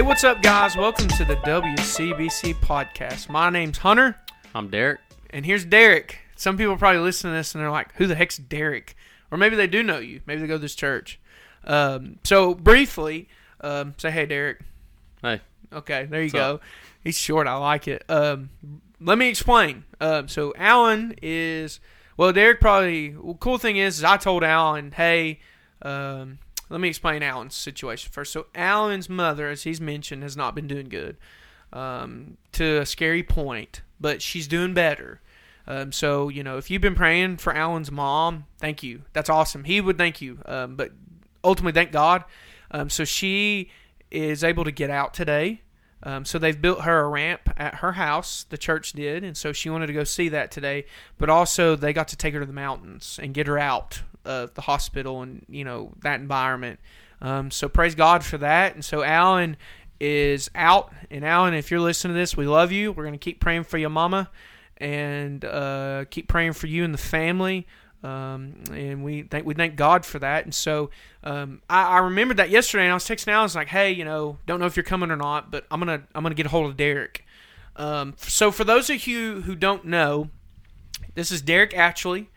Hey, what's up, guys? Welcome to the WCBC podcast. My name's Hunter, I'm Derek. and here's Derek. Some people probably listen to this and they're like, "Who the heck's Derek?" Or maybe they do know you. Maybe they go to this church. Um, so briefly, um, say, "Hey, Derek." Hey, Okay, there you What's go. up? He's short. I like it. Um, let me explain. Um, so Alan is well. Derek probably. Well, cool thing is, is I told Alan, hey, um, let me explain Alan's situation first. So Alan's mother, as he's mentioned, has not been doing good um, to a scary point, but she's doing better. Um, so you know, if you've been praying for Alan's mom, thank you. That's awesome. He would thank you. Um, but ultimately, thank God. Um, so she is able to get out today. Um, so they've built her a ramp at her house. The church did, and so she wanted to go see that today. But also, they got to take her to the mountains and get her out of the hospital and you know that environment. Um, so praise God for that. And so Alan is out. And Alan, if you're listening to this, we love you. We're gonna keep praying for your mama, and uh, keep praying for you and the family. Um, and we thank we thank God for that. And so um, I, I remembered that yesterday, and I was texting Alan. I was like, "Hey, you know, don't know if you're coming or not, but I'm gonna I'm gonna get a hold of Derek." Um, so for those of you who don't know, this is Derek Atchley.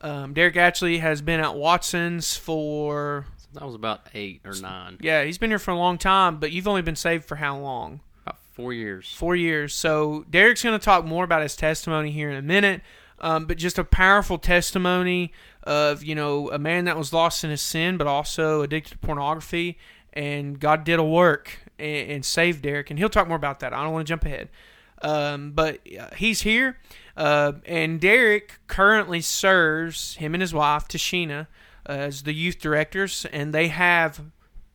Um, Derek Atchley has been at Watson's for that was about eight or nine, yeah, he's been here for a long time. But you've only been saved for how long? about four years. Four years. So Derek's going to talk more about his testimony here in a minute. Um, but just a powerful testimony of you know a man that was lost in his sin, but also addicted to pornography, and God did a work and, and saved Derek, and he'll talk more about that. I don't want to jump ahead, um, but uh, he's here, uh, and Derek currently serves him and his wife Tashina as the youth directors, and they have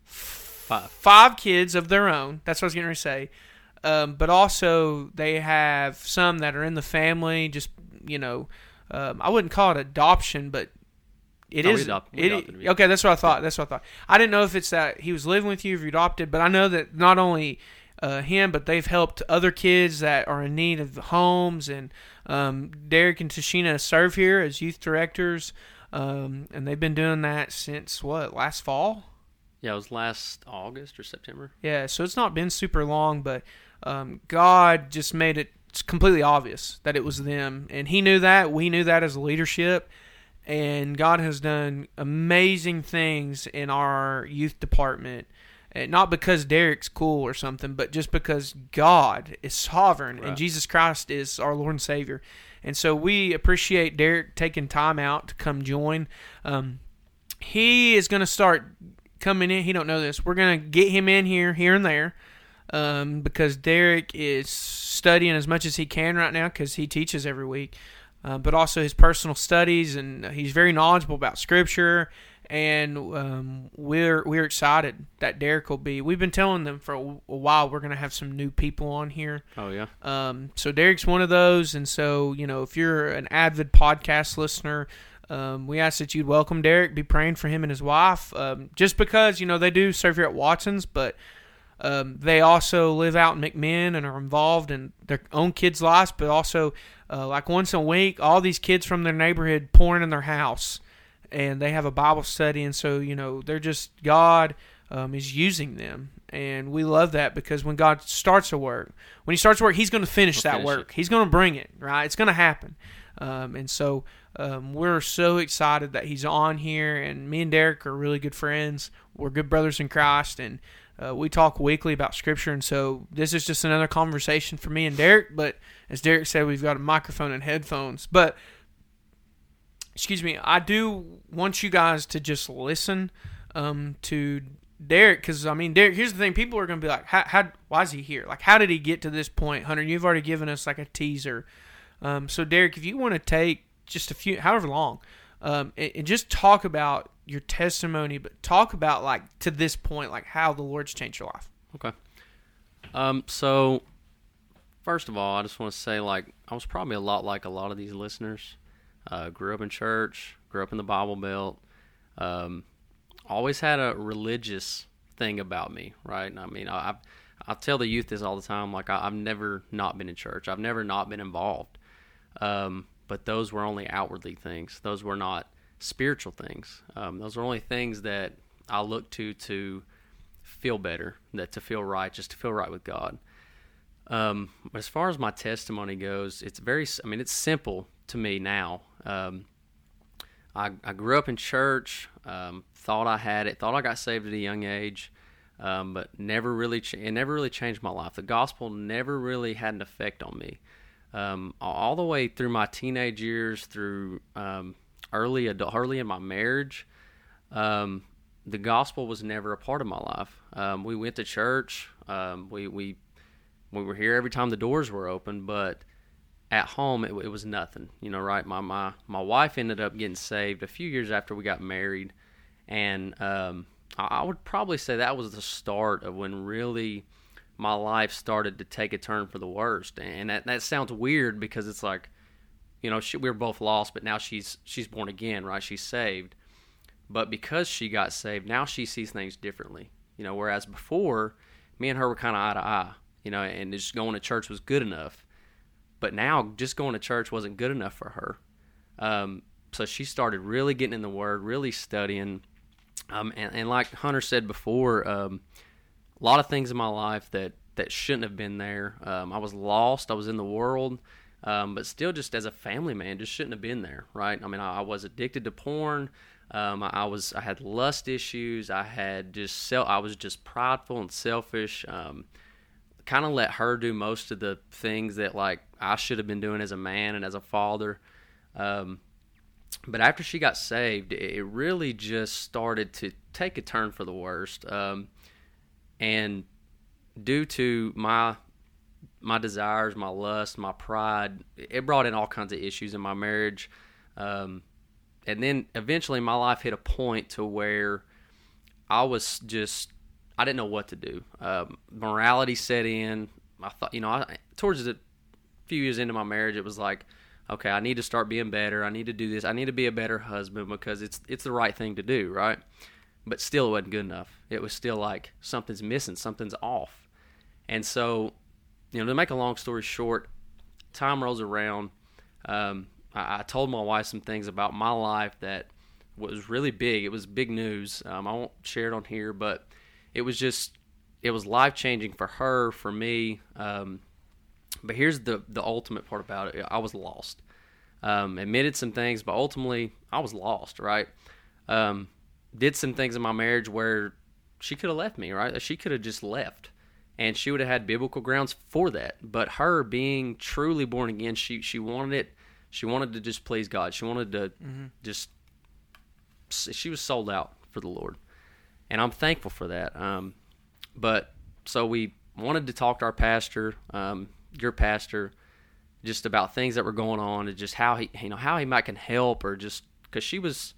Five. five kids of their own. That's what I was getting ready to say. Um, but also they have some that are in the family. Just you know, um, I wouldn't call it adoption, but it No, we is. adopt- it- adopted okay, that's what I thought. That's what I thought. I didn't know if it's that he was living with you, if you adopted, but I know that not only uh, him, but they've helped other kids that are in need of homes. And um, Derek and Tashina serve here as youth directors, um, and they've been doing that since what last fall. Yeah, it was last August or September. Yeah, so it's not been super long, but um, God just made it completely obvious that it was them, and He knew that. We knew that as leadership, and God has done amazing things in our youth department. And not because Derek's cool or something, but just because God is sovereign and Jesus Christ is our Lord and Savior. And so we appreciate Derek taking time out to come join. Um, he is going to start coming in. He don't know this. We're going to get him in here, here and there, um, because Derek is studying as much as he can right now because he teaches every week. Uh, but also his personal studies, and he's very knowledgeable about Scripture. And um, we're we're excited that Derek will be. We've been telling them for a, a while we're going to have some new people on here. Oh yeah, Um, so Derek's one of those, and so you know if you're an avid podcast listener, um, we ask that you'd welcome Derek. Be praying for him and his wife, um, just because you know they do serve here at Watson's, but um, they also live out in McMinn and are involved in their own kids' lives, but also uh, like once a week, all these kids from their neighborhood pouring in their house, and they have a Bible study, and so you know they're just God um, is using them, and we love that because when God starts a work, when He starts work, He's going to finish He'll that finish work. He's going to bring it right. It's going to happen, um, and so um, we're so excited that He's on here, and me and Derek are really good friends. We're good brothers in Christ, and uh, we talk weekly about Scripture, and so this is just another conversation for me and Derek. But as Derek said, we've got a microphone and headphones. But excuse me, I do want you guys to just listen um, to Derek because I mean, Derek. Here's the thing: people are going to be like, how, "How? Why is he here? Like, how did he get to this point?" Hunter, you've already given us like a teaser. Um, so, Derek, if you want to take just a few, however long, um, and, and just talk about your testimony, but talk about like to this point, like how the Lord's changed your life. okay. Um, so first of all, I just want to say like I was probably a lot like a lot of these listeners. Uh, grew up in church, grew up in the Bible Belt. Um, always had a religious thing about me, right? And I mean, I, I tell the youth this all the time. Like I, I've never not been in church. I've never not been involved. Um, but those were only outwardly things. Those were not spiritual things. Um, those were only things that I looked to to feel better, that to feel right, just to feel right with God. Um, but as far as my testimony goes, it's very, I mean, it's simple to me now. Um, I, I grew up in church, um, thought I had it, thought I got saved at a young age, um, but never really, it never really changed my life. The gospel never really had an effect on me. Um, all the way through my teenage years, through um, early adult, early in my marriage, um, the gospel was never a part of my life. Um, we went to church. Um, we we we were here every time the doors were open, but at home it, it, was nothing. You know, right? My my my wife ended up getting saved a few years after we got married, and um, I, would probably say that was the start of when really my life started to take a turn for the worst. And that that sounds weird because it's like, you know, she, we were both lost, but now she's she's born again, right? She's saved. But because she got saved, now she sees things differently. You know, whereas before, me and her were kind of eye to eye. You know, and just going to church was good enough. But now, just going to church wasn't good enough for her. Um, so she started really getting in the Word, really studying. Um, and, and, like Hunter said before, um, a lot of things in my life that that shouldn't have been there. Um, I was lost. I was in the world. Um, but still, just as a family man, just shouldn't have been there, right? I mean, I, I was addicted to porn. Um, I, was I had lust issues. I had just self. I was just prideful and selfish. Um, kind of let her do most of the things that like I should have been doing as a man and as a father. Um, but after she got saved, it really just started to take a turn for the worst. Um, and due to my my desires, my lust, my pride, it brought in all kinds of issues in my marriage. Um, and then eventually my life hit a point to where I was just I didn't know what to do. Um, morality set in. I thought, you know, I, towards the few years into my marriage, it was like, okay, I need to start being better. I need to do this. I need to be a better husband because it's it's the right thing to do, right? But still, it wasn't good enough. It was still like something's missing, something's off. And so, you know, to make a long story short, time rolls around. Um, I, I, told my wife some things about my life that was really big. It was big news. Um, I won't share it on here, but it was just it was life changing for her, for me. Um, but here's the the ultimate part about it: I was lost. Um, admitted some things, but ultimately I was lost. Right? Um, did some things in my marriage where she could have left me. Right? She could have just left and she would have had biblical grounds for that. But her being truly born again, she she wanted it she wanted to just please God. She wanted to mm-hmm. just. She was sold out for the Lord, and I'm thankful for that. Um, but so we wanted to talk to our pastor, um, your pastor, just about things that were going on and just how he, you know, how he might can help or just because she was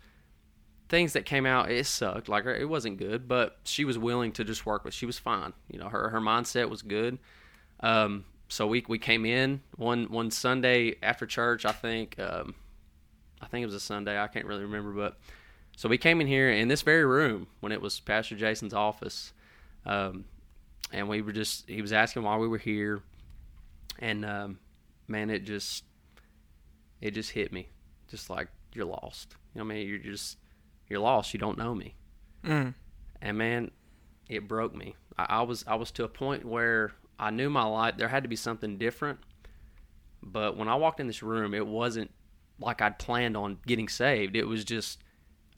things that came out it sucked like it wasn't good but she was willing to just work with she was fine you know her her mindset was good um, so we we came in one one Sunday after church. I think um, I think it was a Sunday. I can't really remember, but so we came in here in this very room when it was Pastor Jason's office, um, and we were just he was asking why we were here, and um, man, it just it just hit me, just like you're lost. You know, I mean, you're just you're lost. You don't know me, mm. and man, it broke me. I, I was I was to a point where I knew my life there had to be something different. But when I walked in this room, it wasn't like I'd planned on getting saved. It was just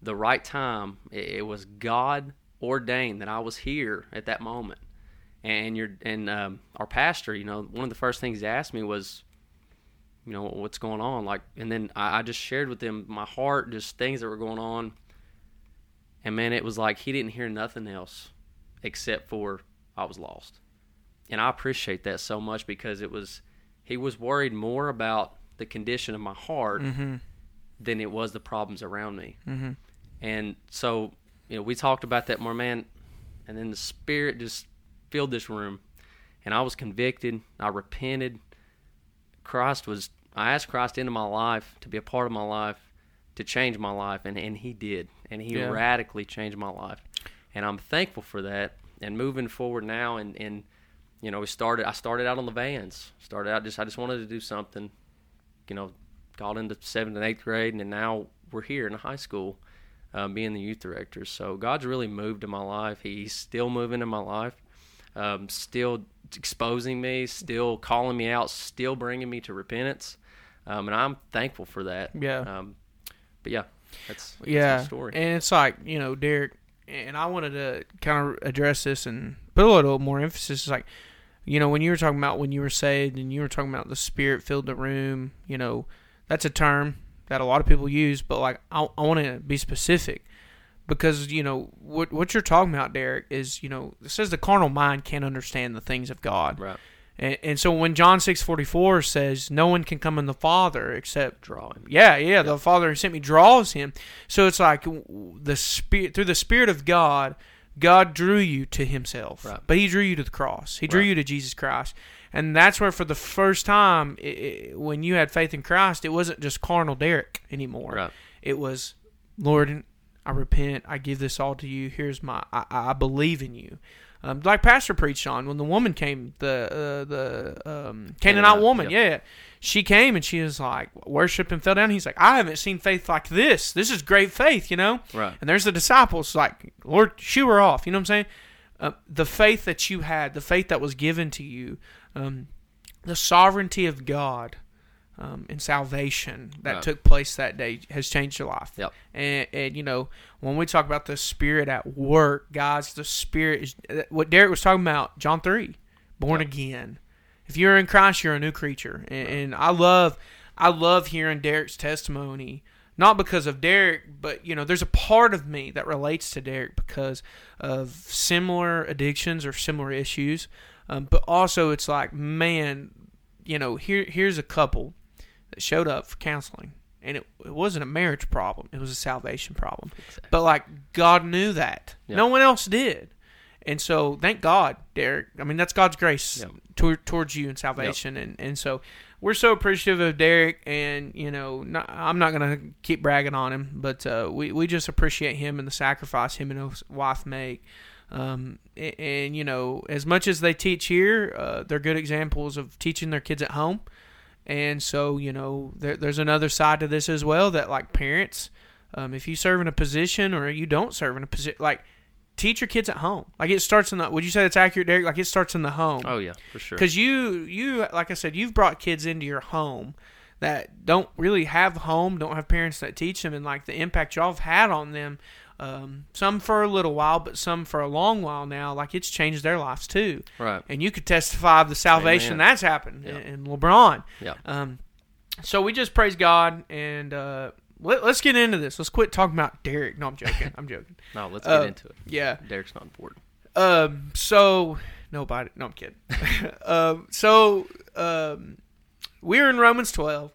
the right time. It, was God ordained that I was here at that moment. And you're and um, our pastor, you know, one of the first things he asked me was, you know, what's going on? Like, and then I, I just shared with him my heart, just things that were going on. And man, it was like he didn't hear nothing else except for I was lost and I appreciate that so much because it was he was worried more about the condition of my heart mm-hmm. than it was the problems around me. Mm-hmm. And so, you know, we talked about that more, man. And then the Spirit just filled this room, and I was convicted. I repented. Christ was. I asked Christ into my life to be a part of my life, to change my life, and and He did, and He yeah. radically changed my life, and I'm thankful for that. And moving forward now, and and you know, we started. I started out on the vans. Started out just I just wanted to do something. You know, got into seventh and eighth grade, and now we're here in high school. Um, being the youth director. So God's really moved in my life. He's still moving in my life, um, still exposing me, still calling me out, still bringing me to repentance, um, and I'm thankful for that. Yeah. Um, but yeah, that's, that's yeah, story. and it's like you know, Derek, and I wanted to kind of address this and put a little more emphasis. It's like, you know, when you were talking about when you were saved and you were talking about the Spirit filled the room, you know, that's a term that a lot of people use, but like I, I want to be specific because you know what what you're talking about, Derek, is you know it says the carnal mind can't understand the things of God, right. and, and so when John six forty four says no one can come in the Father except Draw him. yeah, yeah, the Father who sent me draws him. So it's like the spirit through the Spirit of God, God drew you to Himself, Right. but He drew you to the cross. He drew Right. you to Jesus Christ, and that's where for the first time, i i when you had faith in Christ, it wasn't just carnal Derek anymore. Right. It was, Lord, I repent. I give this all to you. Here's my. I, I believe in you. Um, like Pastor preached on when the woman came, the uh, the um, Canaanite woman, yep. yeah, she came and she was like worship and fell down. He's like, I haven't seen faith like this. This is great faith, you know. Right. And there's the disciples like, Lord, shoo her off. You know what I'm saying? Uh, the faith that you had, the faith that was given to you, um, the sovereignty of God um, and salvation that Right. took place that day has changed your life. Yep. And, and you know, when we talk about the Spirit at work, guys, the Spirit is what Derek was talking about. John three, born Yep. again. If you're in Christ, you're a new creature. And, and I love, I love hearing Derek's testimony. Not because of Derek, but you know, there's a part of me that relates to Derek because of similar addictions or similar issues. Um, but also, it's like, man, you know, here here's a couple that showed up for counseling, and it, it wasn't a marriage problem; it was a salvation problem. Exactly. But like God knew that, Yeah. no one else did, and so thank God, Derek. I mean, that's God's grace Yep. toward, towards you in salvation, and and so we're so appreciative of Derek, and you know, not, I'm not gonna keep bragging on him, but uh, we we just appreciate him and the sacrifice him and his wife make. Um, a- and, you know, as much as they teach here, uh, they're good examples of teaching their kids at home. And so, you know, there, there's another side to this as well that, like parents, um, if you serve in a position or you don't serve in a position, like teach your kids at home. Like it starts in the. Would you say that's accurate, Derek? Like it starts in the home. Oh yeah, for sure. Because you, you, like I said, you've brought kids into your home that don't really have home, don't have parents that teach them, and like the impact y'all have had on them. Um, some for a little while, but some for a long while now. Like it's changed their lives too. Right. And you could testify of the salvation Amen. that's happened Yeah. in, in LeBron. Yeah. Um, so we just praise God and uh, let, us get into this. Let's quit talking about Derek. No, I'm joking. I'm joking. No, let's get Uh, into it. Yeah. Derek's not important. Um. So nobody. No, I'm kidding. um. So um, we're in Romans 12,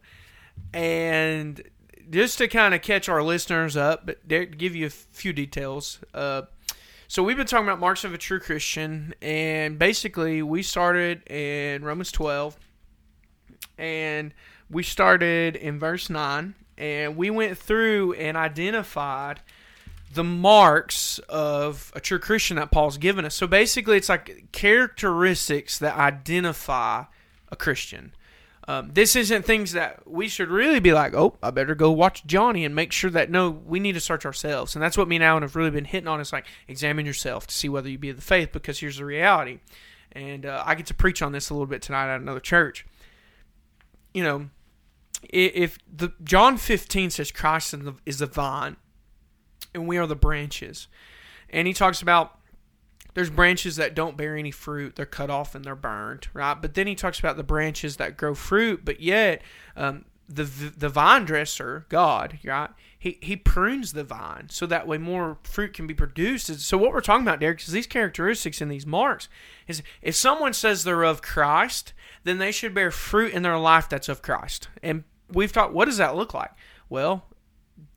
and just to kind of catch our listeners up, but Derek, give you a few details. Uh, so we've been talking about marks of a true Christian, and basically we started in Romans 12, and we started in verse 9, and we went through and identified the marks of a true Christian that Paul's given us. So basically, it's like characteristics that identify a Christian. Um, this isn't things that we should really be like, oh, I better go watch Johnny and make sure that no, we need to search ourselves. And that's what me and Alan have really been hitting on. Is like examine yourself to see whether you be of the faith. Because here's the reality, and uh, I get to preach on this a little bit tonight at another church. You know, if the John 15 says Christ is the, vine, and we are the branches. And he talks about there's branches that don't bear any fruit, they're cut off and they're burned, right? But then he talks about the branches that grow fruit, but yet um, the the vine dresser, God, right? He he prunes the vine so that way more fruit can be produced. So what we're talking about, Derek, is these characteristics and these marks is if someone says they're of Christ, then they should bear fruit in their life that's of Christ. And we've taught what does that look like? Well,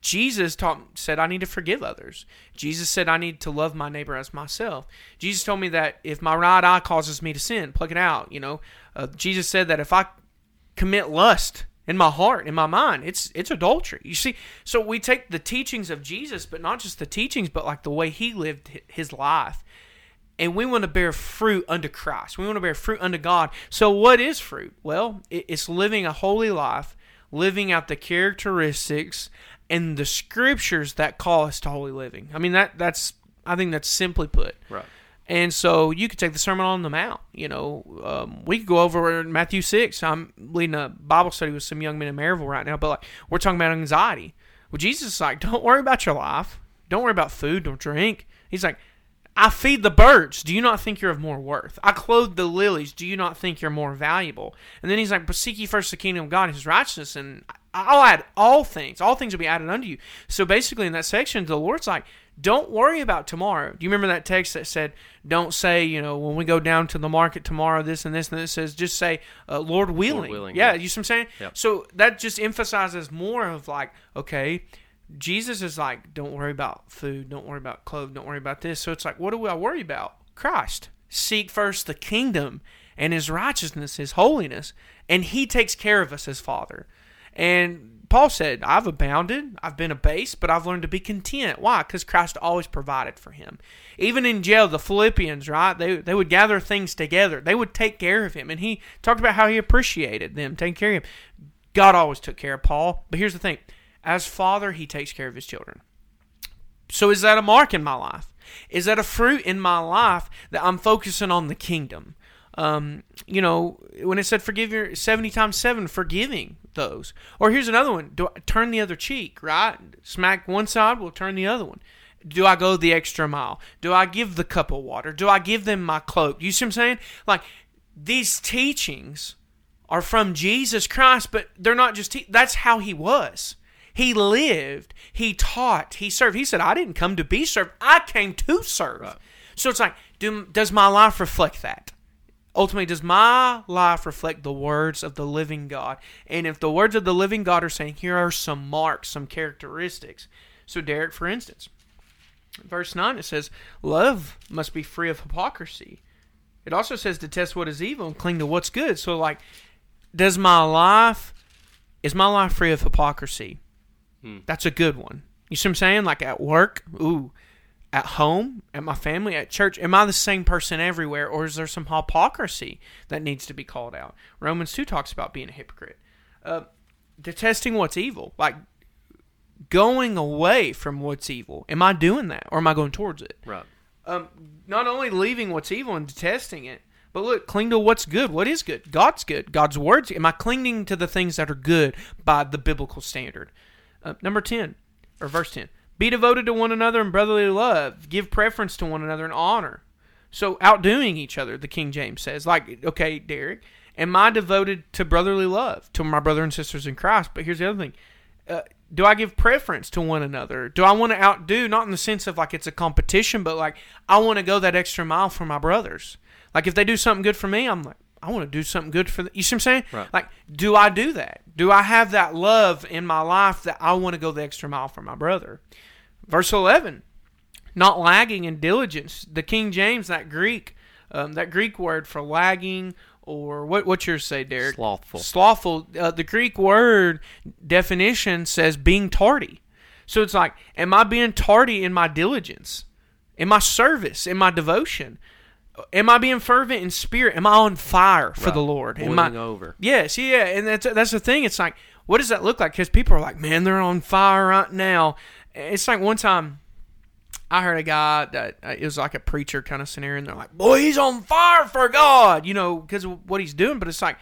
Jesus taught said I need to forgive others. Jesus said I need to love my neighbor as myself. Jesus told me that if my right eye causes me to sin, pluck it out. You know, uh, Jesus said that if I commit lust in my heart, in my mind, it's it's adultery. You see, so we take the teachings of Jesus, but not just the teachings, but like the way he lived his life. And we want to bear fruit unto Christ. We want to bear fruit unto God. So, what is fruit? Well, it's living a holy life, living out the characteristics and the scriptures that call us to holy living. I mean that that's I think that's simply put. Right. And so you could take the Sermon on the Mount. You know, um, we could go over Matthew six. I'm leading a Bible study with some young men in Maryville right now, but like we're talking about anxiety. Well, Jesus is like, don't worry about your life. Don't worry about food. Don't drink. He's like, I feed the birds. Do you not think you're of more worth? I clothe the lilies. Do you not think you're more valuable? And then he's like, But seek ye first the kingdom of God and his righteousness, and I'll add all things. All things will be added unto you. So basically, in that section, the Lord's like, Don't worry about tomorrow. Do you remember that text that said, Don't say, you know, when we go down to the market tomorrow, this and this and this says, just say, uh, Lord willing. willing, yeah, yeah. you see what I'm saying? Yep. So that just emphasizes more of like, okay, Jesus is like, don't worry about food, don't worry about clothes, don't worry about this. So it's like, what do I worry about? Christ. Seek first the kingdom and his righteousness, his holiness, and he takes care of us as Father. And Paul said, I've abounded, I've been abased, but I've learned to be content. Why? Because Christ always provided for him. Even in jail, the Philippians, right? They, they would gather things together. They would take care of him. And he talked about how he appreciated them taking care of him. God always took care of Paul. But here's the thing as father, he takes care of his children. So is that a mark in my life? Is that a fruit in my life that I'm focusing on the kingdom? Um, you know, when it said forgive your 70 times 7, forgiving those. Or here's another one. Do I turn the other cheek, right? Smack one side, we'll turn the other one. Do I go the extra mile? Do I give the cup of water? Do I give them my cloak? You see what I'm saying? Like these teachings are from Jesus Christ, but they're not just te- that's how he was. He lived, he taught, he served. He said, I didn't come to be served, I came to serve. So it's like, do, does my life reflect that? Ultimately, does my life reflect the words of the living God? And if the words of the living God are saying, here are some marks, some characteristics. So, Derek, for instance, verse 9, it says, Love must be free of hypocrisy. It also says to test what is evil and cling to what's good. So, like, does my life, is my life free of hypocrisy? That's a good one. You see what I'm saying? Like at work, ooh, at home, at my family, at church, am I the same person everywhere, or is there some hypocrisy that needs to be called out? Romans 2 talks about being a hypocrite. Uh, detesting what's evil, like going away from what's evil. Am I doing that, or am I going towards it? Right. um, not only leaving what's evil and detesting it, but look, cling to what's good. What is good? God's good. God's words. Am I clinging to the things that are good by the biblical standard? Uh, number 10, or verse 10. Be devoted to one another in brotherly love. Give preference to one another in honor. So, outdoing each other, the King James says. Like, okay, Derek, am I devoted to brotherly love, to my brother and sisters in Christ? But here's the other thing. Uh, do I give preference to one another? Do I want to outdo, not in the sense of like it's a competition, but like I want to go that extra mile for my brothers? Like if they do something good for me, I'm like, I want to do something good for them. You see what I'm saying? Right. Like, do I do that? Do I have that love in my life that I want to go the extra mile for my brother? Verse 11, not lagging in diligence. The King James, that Greek, um, that Greek word for lagging, or what? What's yours say, Derek? Slothful. Slothful. Uh, the Greek word definition says being tardy. So it's like, am I being tardy in my diligence, in my service, in my devotion? Am I being fervent in spirit? Am I on fire for Right. the Lord? Am I, Boiling over. Yes, yeah, and that's that's the thing. It's like, what does that look like? Because people are like, man, they're on fire right now. It's like one time I heard a guy that uh, it was like a preacher kind of scenario, and they're like, boy, he's on fire for God, you know, because of what he's doing. But it's like,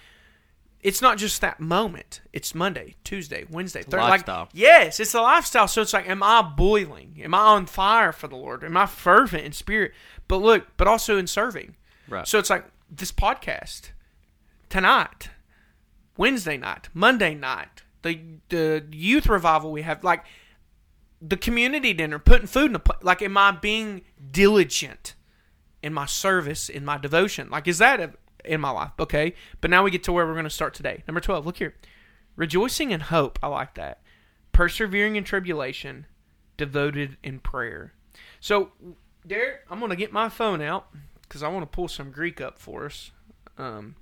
it's not just that moment. It's Monday, Tuesday, Wednesday, Thursday. Like, lifestyle. yes, it's the lifestyle. So it's like, am I boiling? Am I on fire for the Lord? Am I fervent in spirit? But look, but also in serving. Right. So it's like this podcast tonight, Wednesday night, Monday night, the the youth revival we have, like the community dinner, putting food in the plate. Like, am I being diligent in my service, in my devotion? Like, is that a, in my life? Okay. But now we get to where we're going to start today. Number 12, look here. Rejoicing in hope. I like that. Persevering in tribulation, devoted in prayer. So, Derek, I'm going to get my phone out because I want to pull some Greek up for us. Um,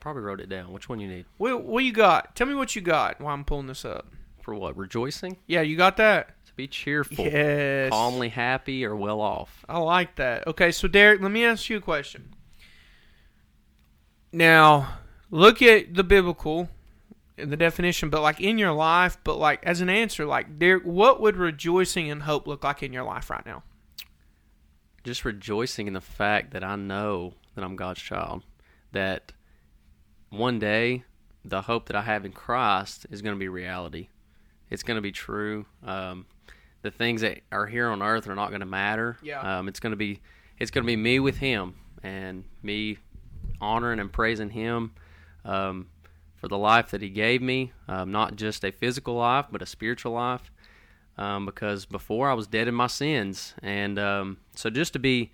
Probably wrote it down. Which one you need? what, what you got? Tell me what you got while I'm pulling this up. For what? Rejoicing? Yeah, you got that? To be cheerful. Yes. Calmly happy or well off. I like that. Okay, so Derek, let me ask you a question. Now, look at the biblical and the definition, but like in your life, but like as an answer, like Derek, what would rejoicing and hope look like in your life right now? Just rejoicing in the fact that I know that I'm God's child. That one day the hope that I have in Christ is going to be reality. It's going to be true. Um, the things that are here on earth are not going to matter. Yeah. Um, it's going to be it's going to be me with Him and me honoring and praising Him um, for the life that He gave me, um, not just a physical life but a spiritual life. Um, because before I was dead in my sins, and um, so just to be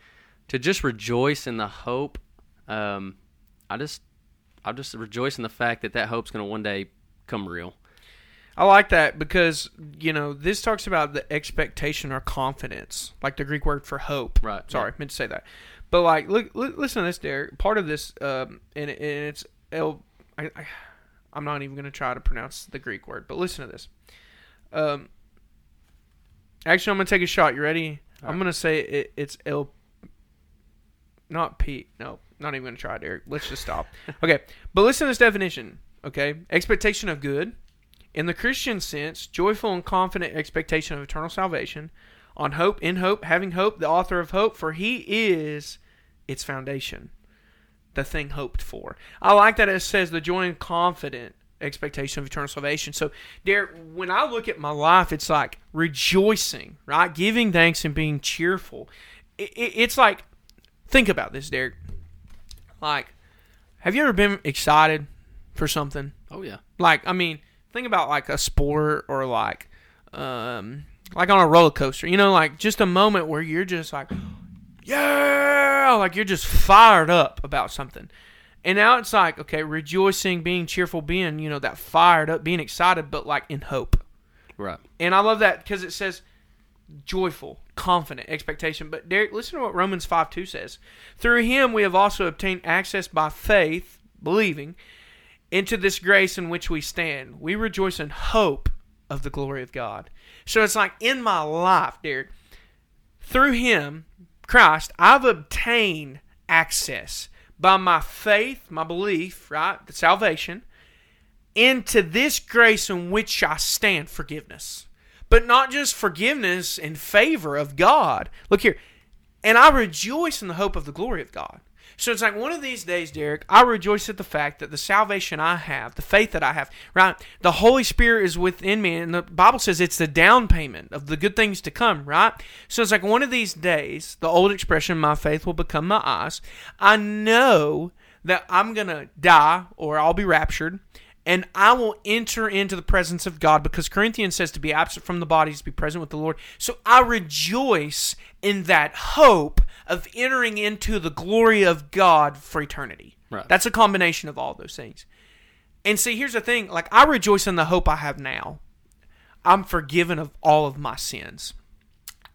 to just rejoice in the hope, um, I just I just rejoice in the fact that that hope's going to one day come real. I like that because you know this talks about the expectation or confidence, like the Greek word for hope. Right. Sorry, meant to say that. But like, look, look listen to this, Derek. Part of this, um, and, and it's El. I, I, I'm not even going to try to pronounce the Greek word, but listen to this. Um, actually, I'm going to take a shot. You ready? All I'm right. going to say it, it's El. Not P. No, not even going to try, it, Derek. Let's just stop. okay, but listen to this definition. Okay, expectation of good. In the Christian sense, joyful and confident expectation of eternal salvation, on hope, in hope, having hope, the author of hope, for he is its foundation, the thing hoped for. I like that it says the joy and confident expectation of eternal salvation. So, Derek, when I look at my life, it's like rejoicing, right? Giving thanks and being cheerful. It, it, it's like, think about this, Derek. Like, have you ever been excited for something? Oh yeah, Like, I mean, think about like a sport or like, um, like on a roller coaster. You know, like just a moment where you're just like, yeah, like you're just fired up about something. And now it's like, okay, rejoicing, being cheerful, being, you know, that fired up, being excited, but like in hope. right. And I love that because it says joyful, confident, expectation. But Derek, listen to what Romans 5 2 says. Through him we have also obtained access by faith, believing, into this grace in which we stand. We rejoice in hope of the glory of God. So it's like in my life, Derek, through him, Christ, I've obtained access by my faith, my belief, right? The salvation, into this grace in which I stand, forgiveness. But not just forgiveness in favor of God. Look here. And I rejoice in the hope of the glory of God. So it's like one of these days, Derek, I rejoice at the fact that the salvation I have, the faith that I have, right? The Holy Spirit is within me, and the Bible says it's the down payment of the good things to come, right? So it's like one of these days, the old expression, my faith will become my eyes. I know that I'm going to die or I'll be raptured, and I will enter into the presence of God because Corinthians says to be absent from the body is to be present with the Lord. So I rejoice in that hope of entering into the glory of God for eternity. Right. That's a combination of all those things. And see, here's the thing like, I rejoice in the hope I have now. I'm forgiven of all of my sins.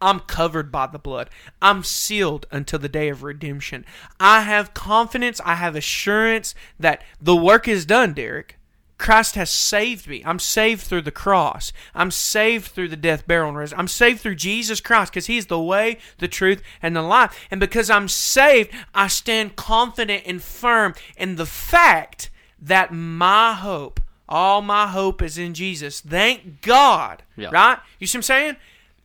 I'm covered by the blood. I'm sealed until the day of redemption. I have confidence, I have assurance that the work is done, Derek. Christ has saved me. I'm saved through the cross. I'm saved through the death, burial, and resurrection. I'm saved through Jesus Christ because He's the way, the truth, and the life. And because I'm saved, I stand confident and firm in the fact that my hope, all my hope is in Jesus. Thank God. Yeah. Right? You see what I'm saying?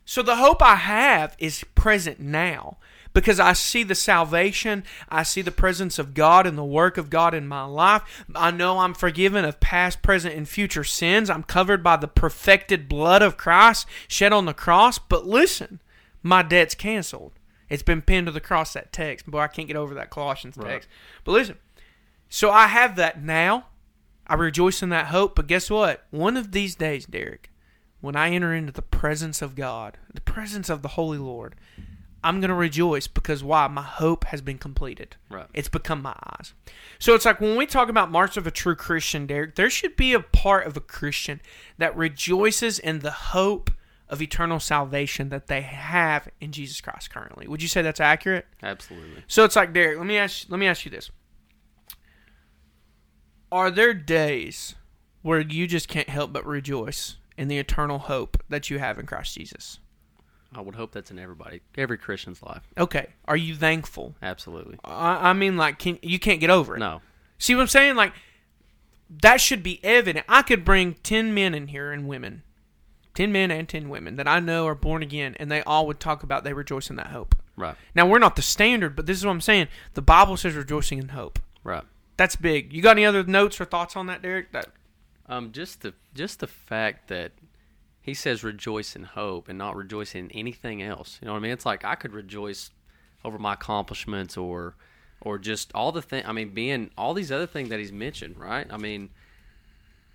So the hope I have is present now because I see the salvation, I see the presence of God and the work of God in my life. I know I'm forgiven of past, present, and future sins. I'm covered by the perfected blood of Christ shed on the cross. But listen, my debt's canceled. It's been pinned to the cross, that text. Boy, I can't get over that Colossians Right. text. But listen, so I have that now. I rejoice in that hope. But guess what? One of these days, Derek, when I enter into the presence of God, the presence of the Holy Lord, I'm going to rejoice because why? My hope has been completed. Right. It's become my eyes. So it's like when we talk about marks of a true Christian, Derek, there should be a part of a Christian that rejoices in the hope of eternal salvation that they have in Jesus Christ currently. Would you say that's accurate? Absolutely. So it's like Derek. Let me ask. Let me ask you this: Are there days where you just can't help but rejoice in the eternal hope that you have in Christ Jesus? I would hope that's in everybody, every Christian's life. Okay. Are you thankful? Absolutely. I, I mean, like, can you can't get over it? No. See what I'm saying? Like, that should be evident. I could bring 10 men in here and women, 10 men and 10 women that I know are born again, and they all would talk about they rejoice in that hope. Right. Now, we're not the standard, but this is what I'm saying. The Bible says rejoicing in hope. Right. That's big. You got any other notes or thoughts on that, Derek? That Um, just the just the fact that he says rejoice in hope and not rejoice in anything else. You know what I mean? It's like I could rejoice over my accomplishments or or just all the thing. I mean, being all these other things that he's mentioned, right? I mean,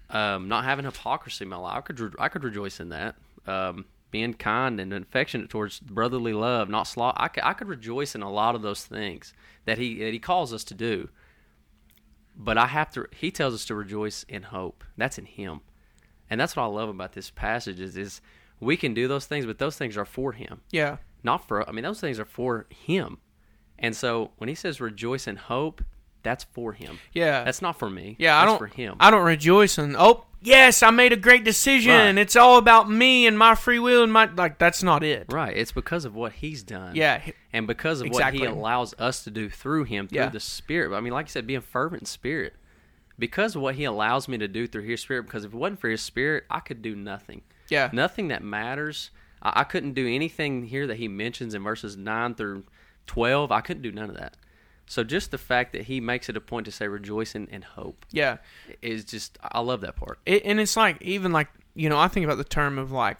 um, not having hypocrisy in my life. I could re- I could rejoice in that. Um, being kind and affectionate towards brotherly love, not could, I could rejoice in a lot of those things that he that he calls us to do. But I have to. He tells us to rejoice in hope. That's in Him, and that's what I love about this passage. Is is we can do those things, but those things are for Him, yeah, not for. I mean, those things are for Him, and so when He says rejoice in hope, that's for Him. yeah, That's not for me. yeah. I don't. for Him. I don't rejoice in. Oh, yes, I made a great decision. Right. It's all about me and my free will and my like. That's not it. right. It's because of what He's done. Yeah, and because of Exactly. what He allows us to do through Him, through Yeah. the Spirit. I mean, like you said, being fervent in spirit. Because of what He allows me to do through His Spirit. Because if it wasn't for His Spirit, I could do nothing. yeah, nothing that matters. I, I couldn't do anything here that he mentions in verses nine through twelve. I couldn't do none of that. So just the fact that he makes it a point to say rejoice in, in hope yeah. is just I love that part. It, and it's like even like you know I think about the term of like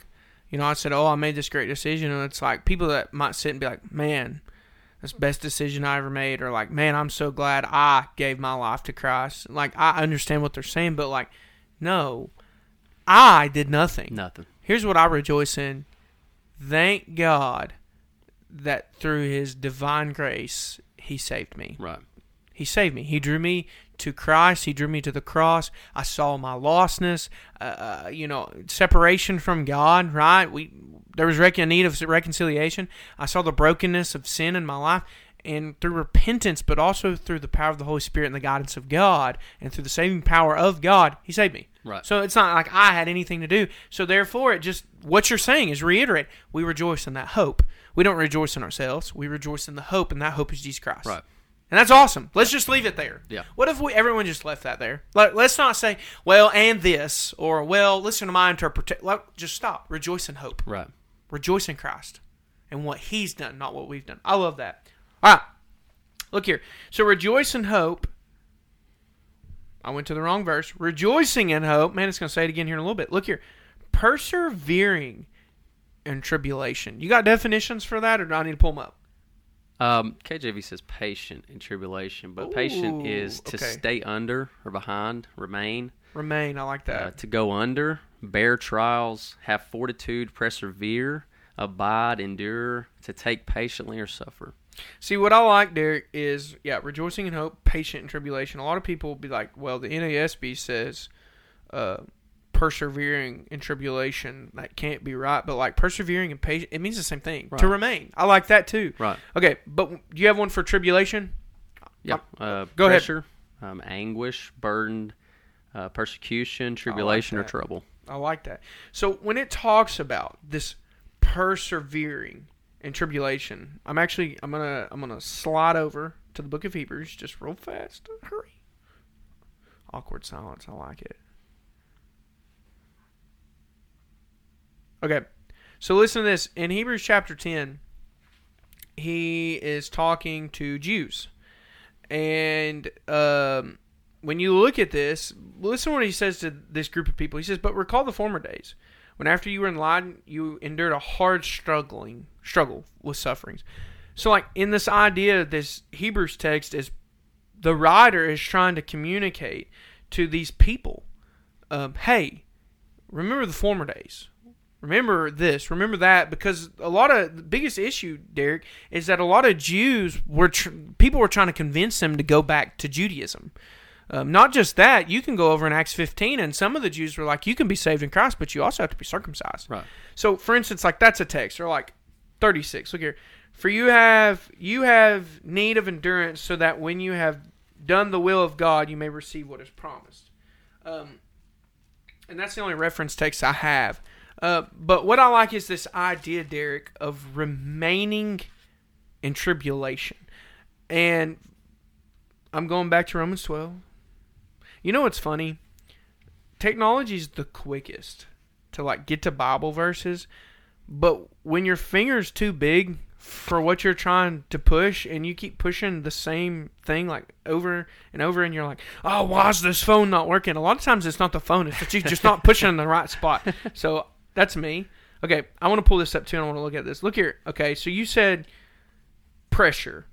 you know I said oh I made this great decision and it's like people that might sit and be like man that's the best decision I ever made or like man I'm so glad I gave my life to Christ. Like I understand what they're saying but like no. I did nothing. Nothing. here's what I rejoice in. Thank God that through his divine grace he saved me. Right. He saved me. He drew me to Christ. He drew me to the cross. I saw my lostness, uh, uh, you know, separation from God. Right? We there was rec- a need of reconciliation. I saw the brokenness of sin in my life, and through repentance, but also through the power of the Holy Spirit and the guidance of God, and through the saving power of God, He saved me. Right. So it's not like I had anything to do. So therefore, it just what you're saying is reiterate. We rejoice in that hope. We don't rejoice in ourselves. We rejoice in the hope, and that hope is Jesus Christ. Right. And that's awesome. Let's just leave it there. Yeah. What if we everyone just left that there? Like, let's not say, well, and this, or well, listen to my interpretation. Like, just stop. Rejoice in hope. Right. Rejoice in Christ and what He's done, not what we've done. I love that. All right. Look here. So rejoice in hope. I went to the wrong verse. Rejoicing in hope. Man, it's going to say it again here in a little bit. Look here. Persevering in tribulation. You got definitions for that, or do I need to pull them up? Um, KJV says patient in tribulation, but patient is to okay. stay under or behind, remain, Remain. I like that. uh, to go under, bear trials, have fortitude, persevere, abide, endure, to take patiently or suffer. See, what I like, Derek, is yeah, rejoicing in hope, patient in tribulation. A lot of people will be like, well, the NASB says uh, persevering in tribulation. That can't be right, but like persevering and patient, it means the same thing. To remain. I like that too. Right. Okay, but do you have one for tribulation? Yeah. Uh, Go ahead. pressure, um, anguish, burden, uh, persecution, tribulation, or trouble. I like that. So when it talks about this persevering in tribulation, I'm actually I'm gonna I'm gonna slide over to the book of Hebrews just real fast. Hurry. Awkward silence. I like it. Okay, so listen to this. In Hebrews chapter ten, he is talking to Jews, and um, when you look at this, listen what he says to this group of people. He says, "But recall the former days, when after you were in enlightened, you endured a hard struggling struggle with sufferings." So, like in this idea, this Hebrews text is the writer is trying to communicate to these people, um, "Hey, remember the former days." Remember this, remember that, because a lot of the biggest issue, Derek, is that a lot of Jews were tr- people were trying to convince them to go back to Judaism. Um, not just that, you can go over in Acts 15, and some of the Jews were like, you can be saved in Christ, but you also have to be circumcised. Right. So, for instance, like that's a text, or like 36. Look here. For you have you have need of endurance, so that when you have done the will of God, you may receive what is promised. Um, and that's the only reference text I have. Uh, but what I like is this idea, Derek, of remaining in tribulation. And I'm going back to Romans 12. You know what's funny? Technology is the quickest to like get to Bible verses, but when your finger's too big for what you're trying to push and you keep pushing the same thing like over and over and you're like, "Oh, why is this phone not working?" A lot of times it's not the phone, it's that you're just not pushing in the right spot. So, that's me. Okay, I want to pull this up too and I want to look at this. Look here. Okay, so you said pressure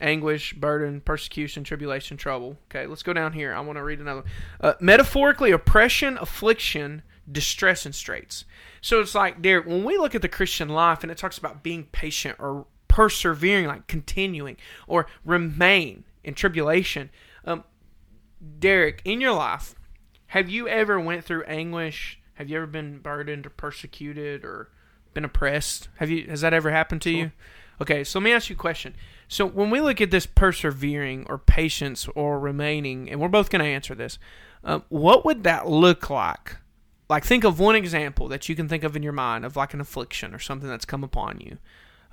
anguish, burden, persecution, tribulation, trouble. Okay, let's go down here. I want to read another. Uh, metaphorically, oppression, affliction, distress, and straits. So it's like, Derek, when we look at the Christian life and it talks about being patient or persevering, like continuing, or remain in tribulation, um, Derek, in your life, have you ever went through anguish? Have you ever been burdened or persecuted or been oppressed? Have you? Has that ever happened to you? Okay, so let me ask you a question. So when we look at this persevering or patience or remaining, and we're both going to answer this, uh, what would that look like? Like, think of one example that you can think of in your mind of like an affliction or something that's come upon you,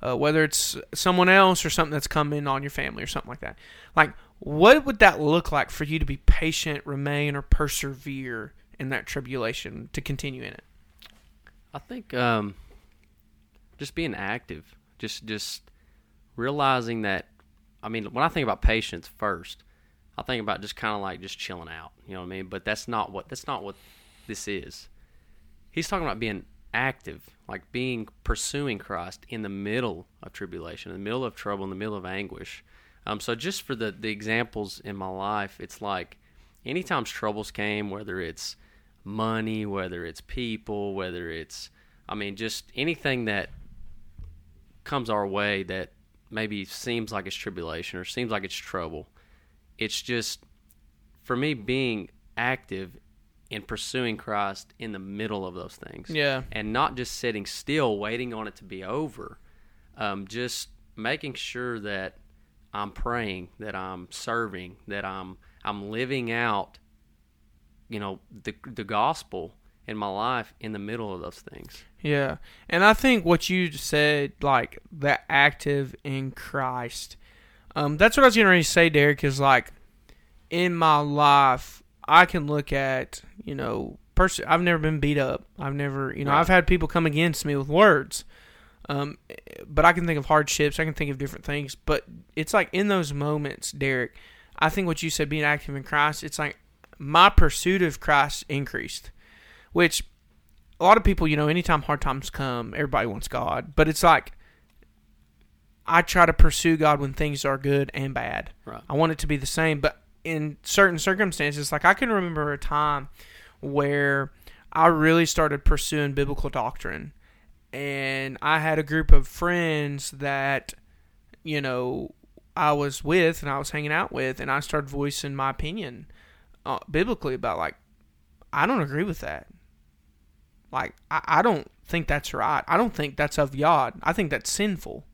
uh, whether it's someone else or something that's come in on your family or something like that. Like, what would that look like for you to be patient, remain, or persevere in that tribulation to continue in it? I think um, just being active, just just realizing that I mean, when I think about patience first, I think about just kind of like just chilling out, you know what I mean? But that's not what that's not what this is. He's talking about being active, like being pursuing Christ in the middle of tribulation, in the middle of trouble, in the middle of anguish. Um, so just for the the examples in my life, it's like anytime troubles came, whether it's money, whether it's people, whether it's I mean, just anything that comes our way that maybe seems like it's tribulation or seems like it's trouble. It's just for me being active in pursuing Christ in the middle of those things. Yeah. And not just sitting still waiting on it to be over. Um, just making sure that I'm praying, that I'm serving, that I'm I'm living out you know the the gospel in my life in the middle of those things. Yeah. And I think what you said, like that active in Christ, um, that's what I was going to say, Derek, is like in my life, I can look at, you know, pers- I've never been beat up. I've never, you know, Right. I've had people come against me with words. Um, but I can think of hardships. I can think of different things. But it's like in those moments, Derek, I think what you said, being active in Christ, it's like my pursuit of Christ increased which a lot of people, you know, anytime hard times come, everybody wants God. But it's like I try to pursue God when things are good and bad. Right. I want it to be the same. But in certain circumstances, like I can remember a time where I really started pursuing biblical doctrine. And I had a group of friends that, you know, I was with and I was hanging out with, and I started voicing my opinion uh, biblically about, like, I don't agree with that. Like, I, I don't think that's right. I don't think that's of God. I think that's sinful.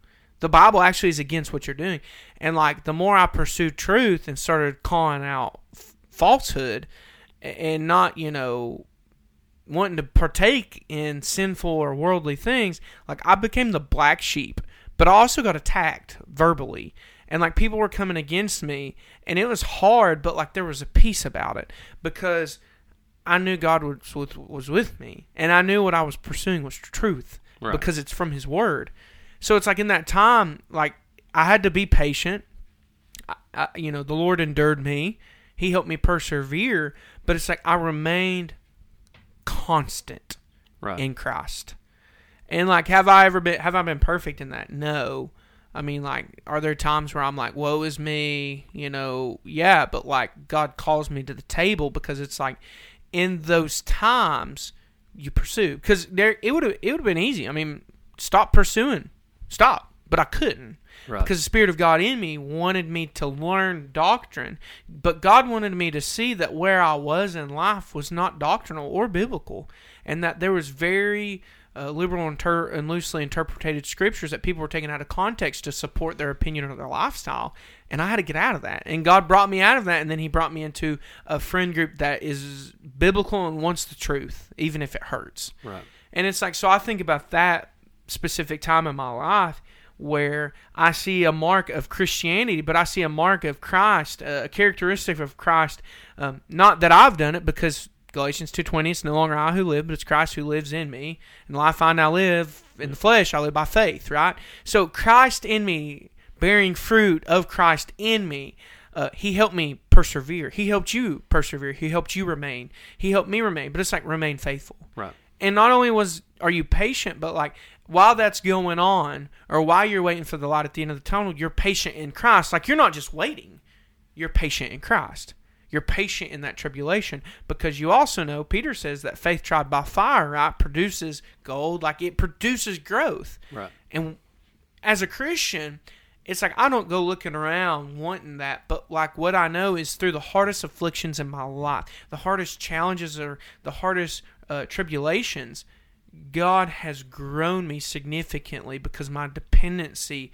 The Bible actually is against what you're doing. And, like, the more I pursued truth and started calling out f- falsehood and not, you know, wanting to partake in sinful or worldly things, like, I became the black sheep. But I also got attacked verbally. And, like, people were coming against me. And it was hard, but, like, there was a peace about it because I knew God was with, was with me, and I knew what I was pursuing was truth Right. because it's from His Word. So it's like in that time, like I had to be patient. I, I, you know, the Lord endured me; He helped me persevere. But it's like I remained constant Right. in Christ. And like, have I ever been? Have I been perfect in that? No. I mean, like, are there times where I'm like, "Woe is me," you know? Yeah, but like, God calls me to the table because it's like, in those times, you pursue because there it would have it would have been easy. I mean, stop pursuing, stop, but I couldn't Right. because the Spirit of God in me wanted me to learn doctrine, but God wanted me to see that where I was in life was not doctrinal or biblical, and that there was very uh, liberal inter- and loosely interpreted scriptures that people were taking out of context to support their opinion or their lifestyle. And I had to get out of that. And God brought me out of that, and then He brought me into a friend group that is biblical and wants the truth, even if it hurts. right. And it's like, so I think about that specific time in my life where I see a mark of Christianity, but I see a mark of Christ, a characteristic of Christ. Um, not that I've done it, because Galatians two twenty, it's no longer I who live, but it's Christ who lives in me. And the life I now live in the flesh, I live by faith. Right. So Christ in me, bearing fruit of Christ in me. Uh, he helped me persevere. He helped you persevere. He helped you remain. He helped me remain. But it's like remain faithful. Right. And not only was are you patient, but like while that's going on, or while you're waiting for the light at the end of the tunnel, you're patient in Christ. Like you're not just waiting, you're patient in Christ. You're patient in that tribulation because you also know Peter says that faith tried by fire, right, produces gold, like it produces growth. Right. And as a Christian, it's like I don't go looking around wanting that, but like what I know is through the hardest afflictions in my life, the hardest challenges or the hardest uh, tribulations, God has grown me significantly because my dependency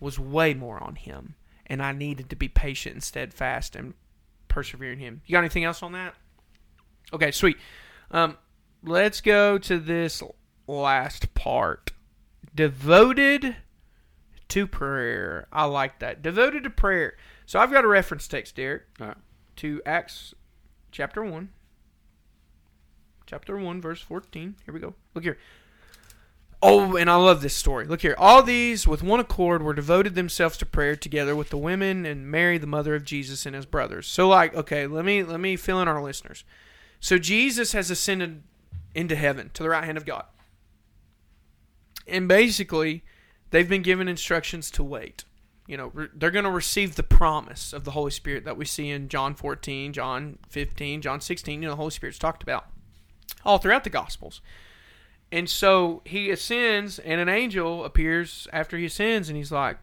was way more on Him, and I needed to be patient and steadfast and persevere in Him. You got anything else on that? Okay, sweet. Um, let's go to this last part. Devoted to prayer. I like that. Devoted to prayer. So I've got a reference text, Derek, right. to Acts chapter 1. Chapter 1, verse 14. Here we go. Look here. Oh, and I love this story. Look here. All these, with one accord, were devoted themselves to prayer together with the women and Mary, the mother of Jesus, and his brothers. So, like, okay, let me let me fill in our listeners. So Jesus has ascended into heaven to the right hand of God, and basically, they've been given instructions to wait. You know, re- they're going to receive the promise of the Holy Spirit that we see in John 14, John 15, John 16. You know, the Holy Spirit's talked about all throughout the Gospels. And so he ascends, and an angel appears after he ascends, and he's like,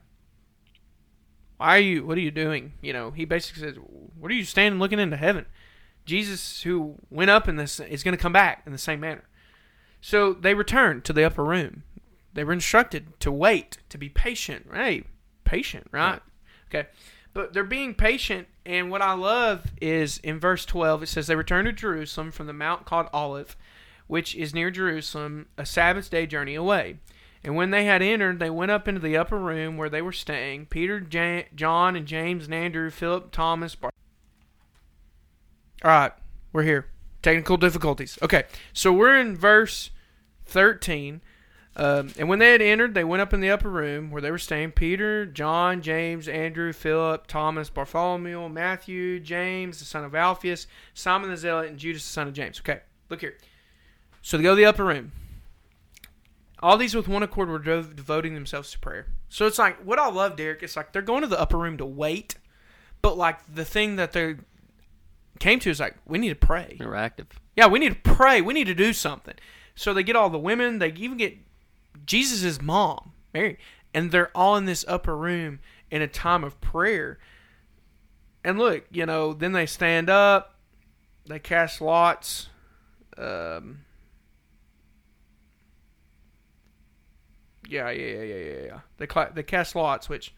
"Why are you? What are you doing?" You know, he basically says, "What are you standing looking into heaven?" Jesus, who went up in this, is going to come back in the same manner. So they return to the upper room. They were instructed to wait, to be patient. Hey, patient, right? Okay. But they're being patient, and what I love is in verse 12, it says, They returned to Jerusalem from the mount called Olivet, which is near Jerusalem, a Sabbath day journey away. And when they had entered, they went up into the upper room where they were staying Peter, Jan- John, and James, and Andrew, Philip, Thomas, Bar- All right, we're here. Technical difficulties. Okay, so we're in verse 13. Um, and when they had entered, they went up in the upper room where they were staying Peter, John, James, Andrew, Philip, Thomas, Bartholomew, Matthew, James, the son of Alphaeus, Simon the Zealot, and Judas, the son of James. Okay, look here. So they go to the upper room. All these with one accord were dev- devoting themselves to prayer. So it's like, what I love, Derek, it's like they're going to the upper room to wait, but like the thing that they came to is like, we need to pray. They're active. Yeah, we need to pray. We need to do something. So they get all the women. They even get Jesus' mom, Mary, and they're all in this upper room in a time of prayer. And look, you know, then they stand up, they cast lots. Um, yeah, yeah, yeah, yeah, yeah. They cla they cast lots, which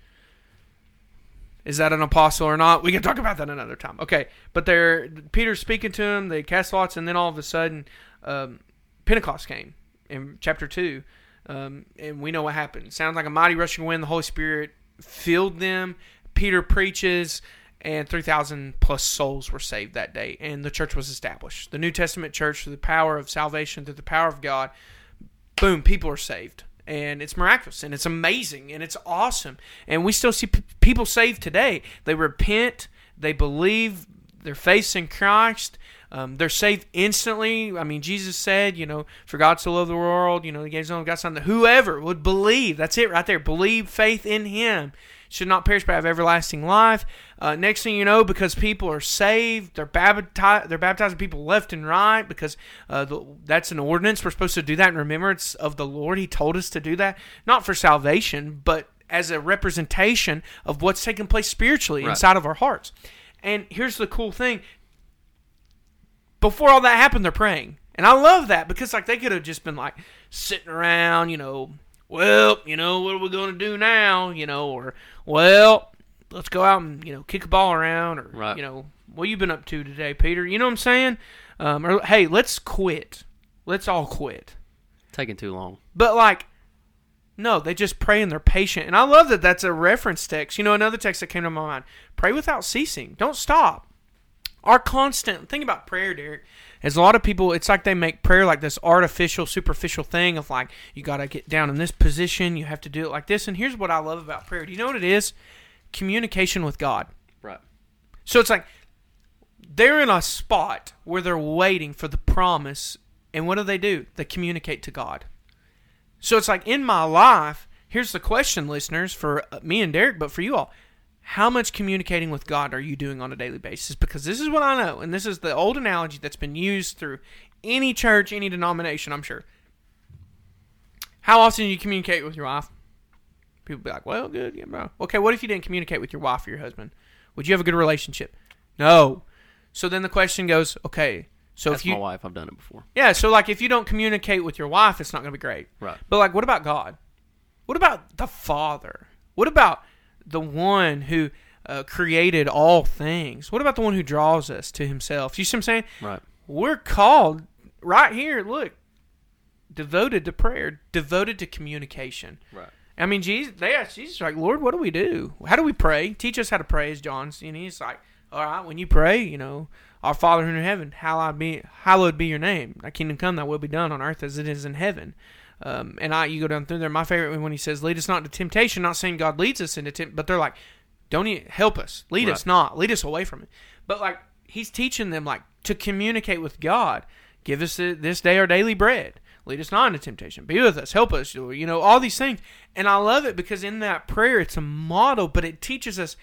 is that an apostle or not? We can talk about that another time. Okay, but they're Peter's speaking to them. They cast lots, and then all of a sudden, um, Pentecost came in chapter two, um, and we know what happened. Sounds like a mighty rushing wind. The Holy Spirit filled them. Peter preaches, and three thousand plus souls were saved that day, and the church was established. The New Testament church, through the power of salvation, through the power of God, boom, people are saved and it's miraculous and it's amazing and it's awesome. And we still see p- people saved today. They repent they believe their faith in christ um, they're saved instantly. I mean jesus said you know for god to love the world you know he gave his only god son that whoever would believe that's it right there believe faith in him should not perish but have everlasting life. Uh, next thing you know, because people are saved, they're baptized. They're baptizing people left and right because uh, the, that's an ordinance. We're supposed to do that in remembrance of the Lord. He told us to do that, not for salvation, but as a representation of what's taking place spiritually Right. inside of our hearts. And here's the cool thing: before all that happened, they're praying. And I love that because like they could have just been like sitting around, you know, well, you know, what are we going to do now, you know, or well, let's go out and you know kick a ball around, or Right. you know, what you been up to today, Peter? You know what I'm saying? Um, or hey, let's quit. Let's all quit. Taking too long. But like No, they just pray and they're patient. And I love that that's a reference text. You know, another text that came to my mind pray without ceasing. Don't stop. Our constant, think about prayer, Derek. As a lot of people, it's like they make prayer like this artificial, superficial thing of like, you got to get down in this position, you have to do it like this. And here's what I love about prayer. Do you know what it is? Communication with God. Right. So it's like they're in a spot where they're waiting for the promise. And what do they do? They communicate to God. So it's like in my life, here's the question, listeners, for uh, me and Derek, but for you all. How much communicating with God are you doing on a daily basis? Because this is what I know, and this is the old analogy that's been used through any church, any denomination, I'm sure. How often do you communicate with your wife? People be like, well, good, yeah, bro. Okay, what if you didn't communicate with your wife or your husband? Would you have a good relationship? No. So then the question goes, okay, so That's if you my wife. I've done it before. yeah, so like if you don't communicate with your wife, it's not going to be great. Right. But like, what about God? What about the Father? What about the one who uh, created all things? What about the one who draws us to Himself? You see what I'm saying? Right. We're called right here. Look, devoted to prayer, devoted to communication. Right. I mean, Jesus, they asked Jesus, like, Lord, what do we do? How do we pray? Teach us how to pray, as John's. And he's like, all right, when you pray, you know, our Father who in heaven, hallowed be, hallowed be your name. Thy kingdom come, thy will be done on earth as it is in heaven. Um, and I, you go down through there. My favorite one when he says, "Lead us not into temptation." Not saying God leads us into temptation, but they're like, "Don't you help us, lead us not, lead us away from it." But like he's teaching them like to communicate with God. Give us uh, this day our daily bread. Lead us not into temptation. Be with us. Help us. You know all these things, and I love it because in that prayer it's a model, but it teaches us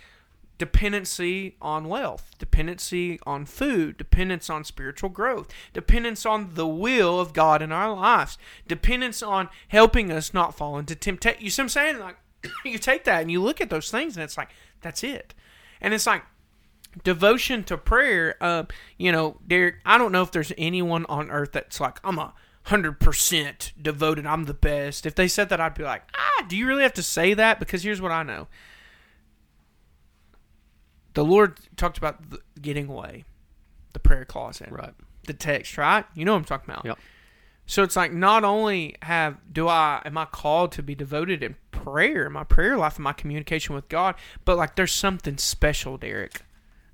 dependency on wealth, dependency on food, dependence on spiritual growth, dependence on the will of God in our lives, dependence on helping us not fall into temptation. You see what I'm saying? Like you take that and you look at those things and it's like that's it. And it's like devotion to prayer, uh, you know, Derek, I don't know if there's anyone on earth that's like, I'm a hundred percent devoted, I'm the best. If they said that I'd be like, ah, do you really have to say that? Because here's what I know the Lord talked about the getting away, the prayer closet, Right. the text, right? You know what I'm talking about. Yep. So it's like not only have do I am I called to be devoted in prayer, my prayer life, and my communication with God, but like there's something special, Derek,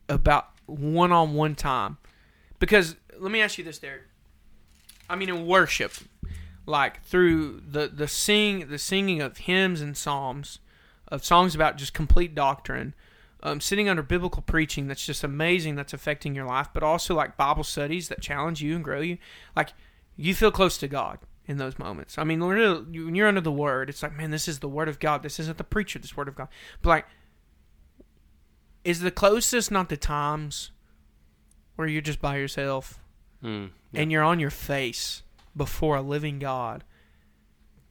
about one-on-one time. Because let me ask you this, Derek. I mean, in worship, like through the the sing the singing of hymns and psalms, of songs about just complete doctrine, um, sitting under biblical preaching that's just amazing, that's affecting your life, but also like Bible studies that challenge you and grow you, like you feel close to God in those moments. I mean, when you're under the Word, it's like, man, this is the Word of God. This isn't the preacher. This Word of God. But like, is the closest not the times where you're just by yourself Mm. and you're on your face before a living God,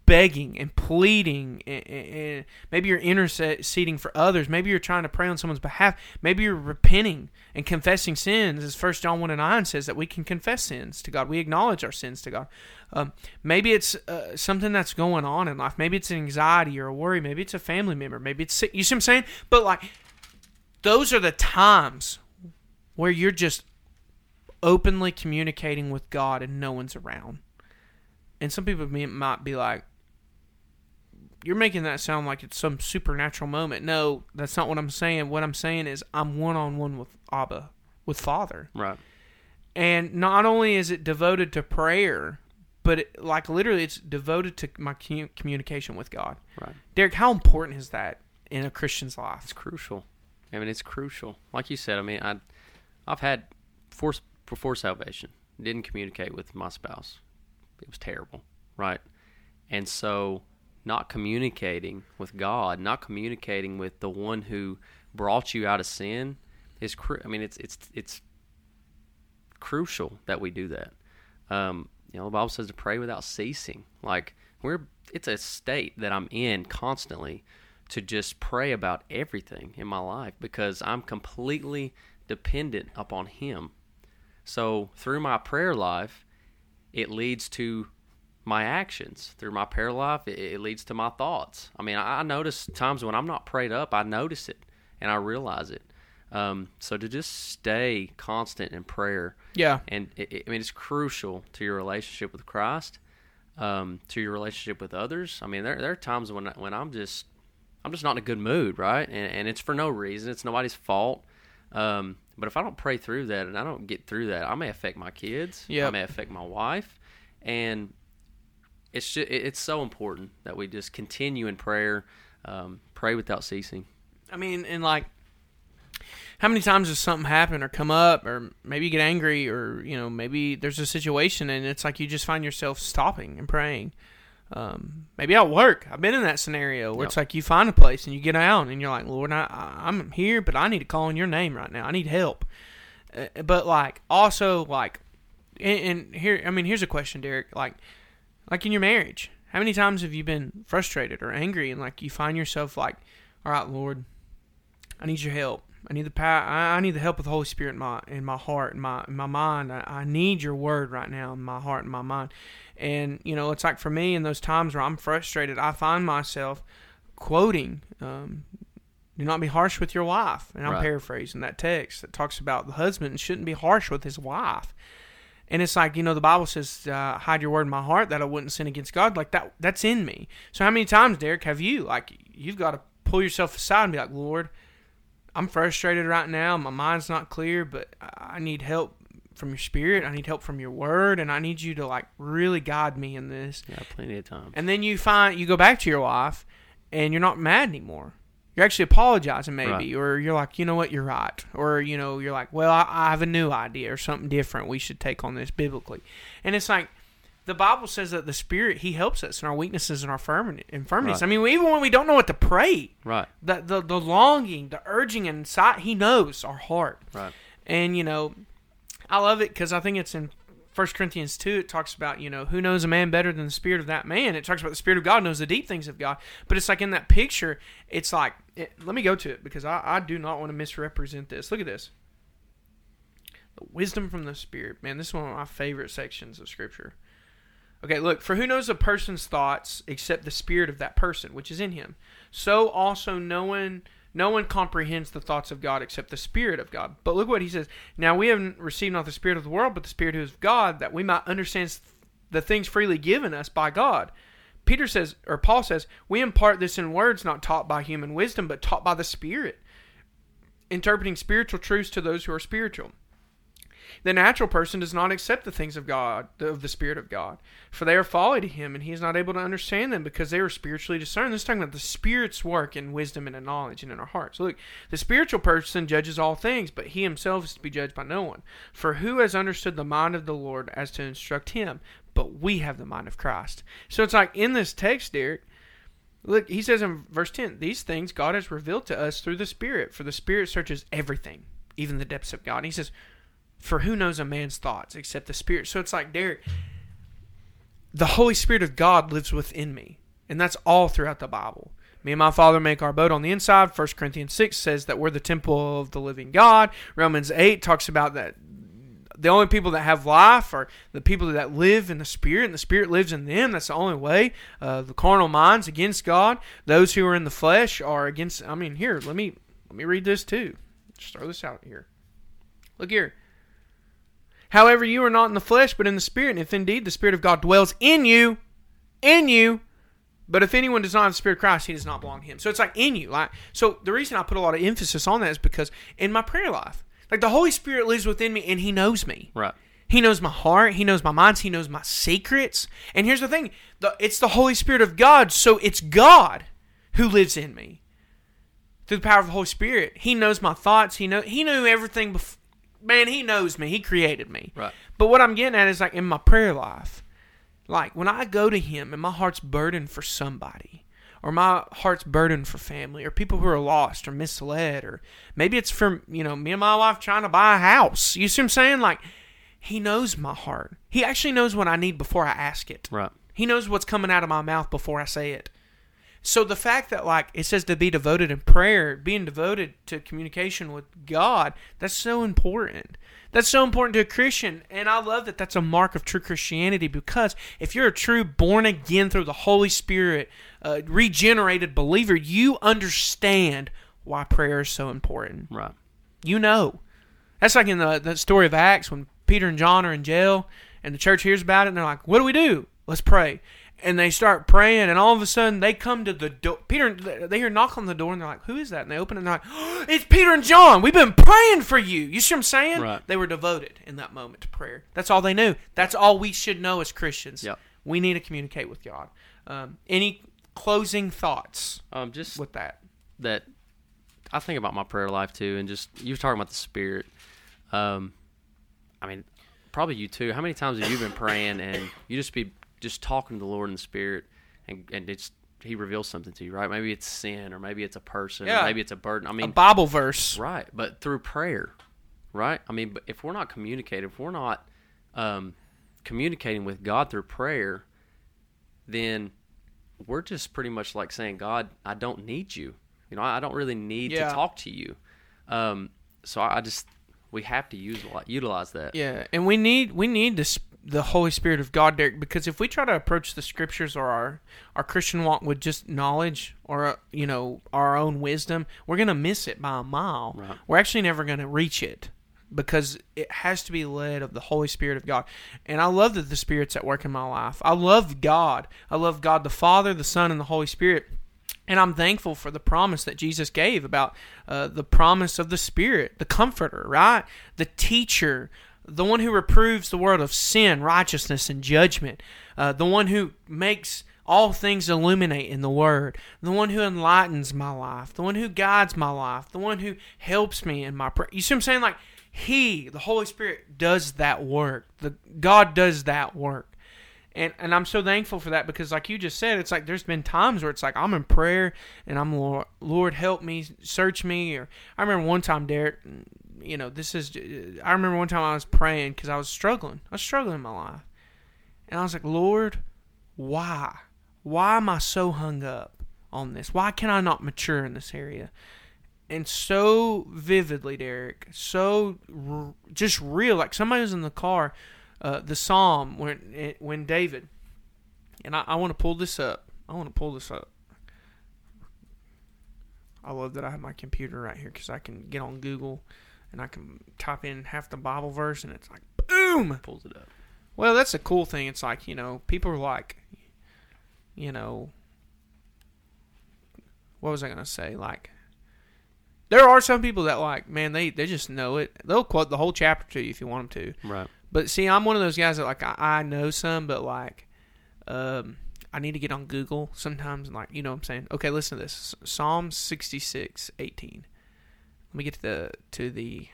begging and pleading, and, and- maybe you're interceding for others. Maybe you're trying to pray on someone's behalf. Maybe you're repenting and confessing sins, as First John one and nine says that we can confess sins to God. We acknowledge our sins to God. Um, maybe it's uh, something that's going on in life. Maybe it's an anxiety or a worry. Maybe it's a family member. Maybe it's. You see what I'm saying? But like, those are the times where you're just openly communicating with God and no one's around. And some people might be like, you're making that sound like it's some supernatural moment. No, that's not what I'm saying. What I'm saying is I'm one on one with Abba, with Father. Right. And not only is it devoted to prayer, but it, like literally it's devoted to my communication with God. Right. Derek, how important is that in a Christian's life? It's crucial. I mean, it's crucial. Like you said, I mean, I, I've had before before salvation didn't communicate with my spouse. It was terrible, right? And so, not communicating with God, not communicating with the one who brought you out of sin, is. I mean, it's it's it's crucial that we do that. Um, you know, the Bible says to pray without ceasing. Like we're, it's a state that I'm in constantly to just pray about everything in my life because I'm completely dependent upon Him. So through my prayer life, it leads to my actions. Through my prayer life, it, it leads to my thoughts. I mean, I, I notice times when I'm not prayed up, I notice it and I realize it. Um, so to just stay constant in prayer Yeah. and it, it- I mean it's crucial to your relationship with Christ. um, to your relationship with others. I mean, there there are times when when I'm just I'm just not in a good mood, right? And and it's for no reason. It's nobody's fault. Um, but if I don't pray through that and I don't get through that, I may affect my kids. Yep. I may affect my wife, and it's just, it's so important that we just continue in prayer, um, pray without ceasing. I mean, and like, how many times does something happen or come up, or maybe you get angry, or you know, maybe there's a situation and it's like you just find yourself stopping and praying. Um, maybe at work, I've been in that scenario where it's like you find a place and you get out and you're like, Lord, I, I- I'm here, but I need to call on Your name right now. I need help. Uh, but like, also like, and, and here, I mean, here's a question, Derek. Like, like in your marriage, how many times have you been frustrated or angry and like you find yourself like, all right, Lord, I need your help. I need the power. I I need the help of the Holy Spirit in my in my heart, in my in my mind. I, I need your word right now in my heart and my mind. And you know, it's like for me in those times where I'm frustrated, I find myself quoting, um, "Do not be harsh with your wife." And I'm Right. paraphrasing that text that talks about the husband shouldn't be harsh with his wife. And it's like you know the Bible says, uh, "Hide your word in my heart that I wouldn't sin against God." Like that, that's in me. So how many times, Derek, have you like you've got to pull yourself aside and be like, "Lord, I'm frustrated right now. My mind's not clear, but I need help from your spirit. I need help from your word, and I need you to like really guide me in this." Yeah, plenty of times. And then you find you go back to your wife, and you're not mad anymore. You're actually apologizing, maybe, Right. or you're like, you know what, you're right, or you know, you're like, well, I, I have a new idea or something different we should take on this biblically, and it's like. The Bible says that the Spirit He helps us in our weaknesses and our firm- infirmities. Right. I mean, even when we don't know what to pray, Right, the the, the longing, the urging inside, he knows our heart. right. And you know, I love it because I think it's in 1 Corinthians 2, it talks about, you know, who knows a man better than the spirit of that man? It talks about the spirit of God knows the deep things of God. But it's like in that picture, it's like, it, let me go to it because I, I do not want to misrepresent this. Look at this. The wisdom from the spirit. Man, this is one of my favorite sections of scripture. Okay, look, for who knows a person's thoughts except the spirit of that person, which is in him? So also no one no one comprehends the thoughts of God except the Spirit of God. But look what he says. Now we have received not the Spirit of the world, but the Spirit who is of God, that we might understand the things freely given us by God. Peter says, or Paul says, we impart this in words not taught by human wisdom, but taught by the Spirit, interpreting spiritual truths to those who are spiritual. The natural person does not accept the things of God, of the Spirit of God, for they are folly to him, and he is not able to understand them because they are spiritually discerned. This is talking about the Spirit's work in wisdom and in knowledge and in our hearts. Look, the spiritual person judges all things, but he himself is to be judged by no one. For who has understood the mind of the Lord as to instruct him? But we have the mind of Christ. So it's like in this text, Derek, Look, he says in verse 10, these things God has revealed to us through the Spirit, for the Spirit searches everything, even the depths of God. And he says, for who knows a man's thoughts except the Spirit? So it's like, Derek, the Holy Spirit of God lives within me. And that's all throughout the Bible. Me and my Father make our boat on the inside. 1 Corinthians 6 says that we're the temple of the living God. Romans 8 talks about that the only people that have life are the people that live in the Spirit, and the Spirit lives in them. That's the only way. Uh, the carnal minds against God. Those who are in the flesh are against. I mean, here, let me let me read this too. Just throw this out here. Look here. However, you are not in the flesh, but in the Spirit. And if indeed the Spirit of God dwells in you, in you, but if anyone does not have the Spirit of Christ, he does not belong to him. So it's like in you. Like so the reason I put a lot of emphasis on that is because in my prayer life, like the Holy Spirit lives within me and he knows me. Right. He knows my heart. He knows my minds. He knows my secrets. And here's the thing: the, it's the Holy Spirit of God, so it's God who lives in me through the power of the Holy Spirit. He knows my thoughts. He know He knew everything. Bef- Man, He knows me. He created me. Right. But what I'm getting at is like in my prayer life, like when I go to Him and my heart's burdened for somebody, or my heart's burdened for family, or people who are lost or misled, or maybe it's for you know me and my wife trying to buy a house. You see what I'm saying? Like He knows my heart. He actually knows what I need before I ask it. Right. He knows what's coming out of my mouth before I say it. So the fact that like it says to be devoted in prayer, being devoted to communication with God, that's so important. That's so important to a Christian, and I love that that's a mark of true Christianity because if you're a true born again through the Holy Spirit, uh, regenerated believer, you understand why prayer is so important. Right. You know. That's like in the, the story of Acts when Peter and John are in jail and the church hears about it and they're like, What do we do? let's pray. And they start praying, and all of a sudden they come to the door. Peter, they hear a knock on the door, and they're like, "Who is that?" And they open it, and they're like, oh, "It's Peter and John. We've been praying for you." You see what I'm saying? Right. They were devoted in that moment to prayer. That's all they knew. That's all we should know as Christians. Yep. We need to communicate with God. Um, any closing thoughts Um, just with that? that I think about my prayer life too, and just you were talking about the spirit. Um, I mean, probably you too. How many times have you been praying and you just be just talking to the Lord in the spirit, and and it's He reveals something to you, right? Maybe it's sin, or maybe it's a person, Yeah. or maybe it's a burden. I mean, a Bible verse. right? But through prayer, right? I mean, if we're not communicating, if we're not um, communicating with God through prayer, then we're just pretty much like saying, God, I don't need you. You know, I don't really need Yeah. to talk to you. Um, so I just we have to use utilize that. Yeah, and we need we need this the Holy Spirit of God, Derek, because if we try to approach the Scriptures or our our Christian walk with just knowledge or uh, you know our own wisdom, we're gonna miss it by a mile. Right. We're actually never gonna reach it because it has to be led of the Holy Spirit of God. And I love that the Spirit's at work in my life. I love God. I love God the Father, the Son, and the Holy Spirit. And I'm thankful for the promise that Jesus gave about uh, the promise of the Spirit, the Comforter, right? The Teacher, the one who reproves the world of sin, righteousness, and judgment, uh, the one who makes all things illuminate in the Word, the one who enlightens my life, the one who guides my life, the one who helps me in my prayer. You see what I'm saying? Like, He, the Holy Spirit, does that work. The God does that work and and I'm so thankful for that because like you just said, it's like there's been times where it's like I'm in prayer and I'm Lord, Lord help me, search me. Or I remember one time, Derek, you know, this is I remember one time I was praying because I was struggling, I was struggling in my life, and I was like, Lord, why, why am I so hung up on this? Why can I not mature in this area? And so vividly, Derek, so r- just real, like somebody was in the car uh, the psalm when when David, and I, I want to pull this up. I want to pull this up. I love that I have my computer right here because I can get on Google and I can type in half the Bible verse and it's like boom. Pulls it up. Well, that's a cool thing. It's like you know people are like, you know, what was I gonna say? Like, there are some people that like, man, they they just know it. They'll quote the whole chapter to you if you want them to. Right. But see, I'm one of those guys that like I, I know some, but like, um, I need to get on Google sometimes and like you know what I'm saying. Okay, listen to this. Psalm 66, 18. Let me get to the to the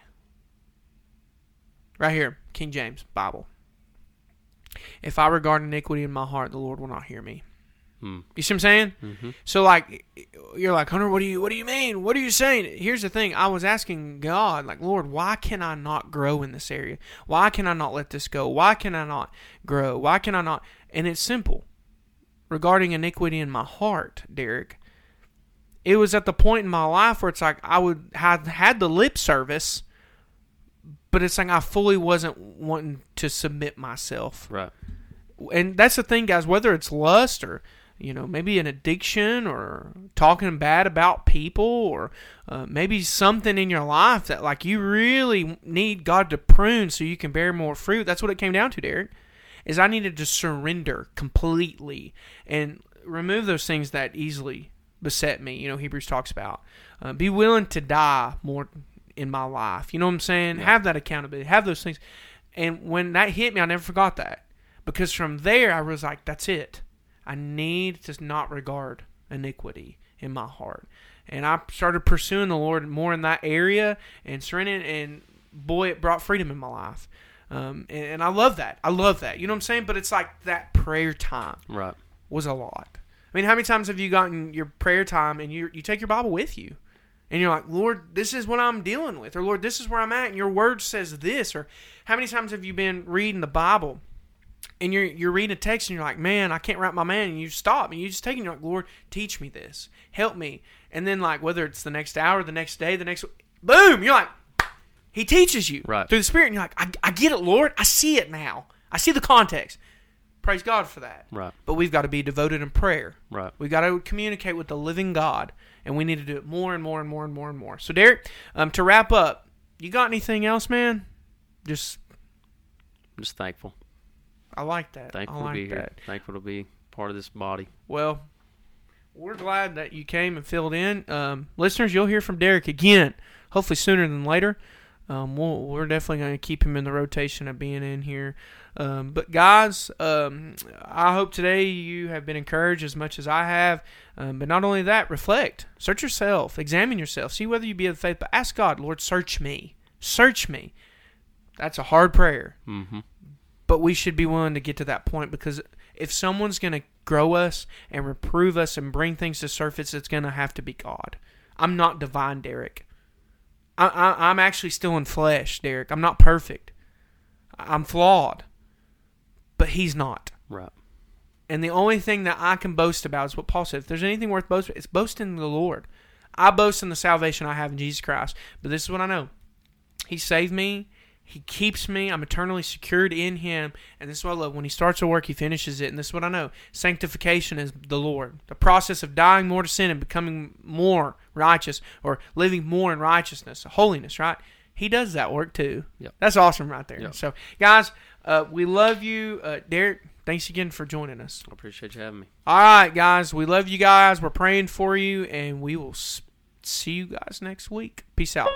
right here, King James Bible. If I regard iniquity in my heart, the Lord will not hear me. Hmm. You see what I'm saying? Mm-hmm. So like you're like Hunter, what do you what do you mean? What are you saying? Here's the thing. I was asking God, like, Lord, why can I not grow in this area? Why can I not let this go? Why can I not grow? Why can I not? And it's simple. Regarding iniquity in my heart, Derek, it was at the point in my life where it's like I would have had the lip service, but it's like I fully wasn't wanting to submit myself Right. and that's the thing, guys. Whether it's lust or you know maybe an addiction or talking bad about people or uh, maybe something in your life that like you really need God to prune so you can bear more fruit. That's what it came down to, Derek. Is I needed to surrender completely and remove those things that easily beset me. You know, Hebrews talks about uh, be willing to die more in my life. You know what I'm saying? Have that accountability. Have those things. And when that hit me, I never forgot that because from there I was like, that's it. I need to not regard iniquity in my heart. And I started pursuing the Lord more in that area and surrendering, and boy, it brought freedom in my life. Um, and, and I love that. I love that. You know what I'm saying? But it's like that prayer time Right. was a lot. I mean, how many times have you gotten your prayer time and you you take your Bible with you, and you're like, Lord, this is what I'm dealing with, or Lord, this is where I'm at, and your word says this, or how many times have you been reading the Bible, and you're you're reading a text and you're like, man, I can't wrap my man, and you stop and you just take it, and you're like, Lord, teach me this, help me, and then like whether it's the next hour, the next day, the next, boom, you're like, He teaches you Right. through the Spirit, and you're like, I, I get it, Lord, I see it now, I see the context. Praise God for that. Right. But we've got to be devoted in prayer. Right. We've got to communicate with the living God, and we need to do it more and more and more and more and more. So, Derek, um, to wrap up, you got anything else, man? Just I'm just thankful. I like that. Thankful I like to be that. here. Thankful to be part of this body. Well, we're glad that you came and filled in. Um, listeners, you'll hear from Derek again, hopefully sooner than later. Um, we'll, we're definitely going to keep him in the rotation of being in here. Um, but, guys, um, I hope today you have been encouraged as much as I have. Um, but not only that, reflect, search yourself, examine yourself, see whether you be of faith, but ask God, Lord, search me. Search me. That's a hard prayer Mm-hmm. but we should be willing to get to that point because if someone's going to grow us and reprove us and bring things to surface, it's going to have to be God. I'm not divine, Derek. I, I, I'm actually still in flesh, Derek. I'm not perfect. I'm flawed, but He's not. Right. And the only thing that I can boast about is what Paul said. If there's anything worth boasting, it's boasting in the Lord. I boast in the salvation I have in Jesus Christ. But this is what I know. He saved me. He keeps me. I'm eternally secured in Him. And this is what I love. When He starts a work, He finishes it. And this is what I know. Sanctification is the Lord. The process of dying more to sin and becoming more righteous or living more in righteousness, holiness, right? He does that work too. Yep. That's awesome right there. Yep. So, guys, uh, we love you. Uh, Derek, thanks again for joining us. I appreciate you having me. All right, guys. We love you guys. We're praying for you, and we will see you guys next week. Peace out.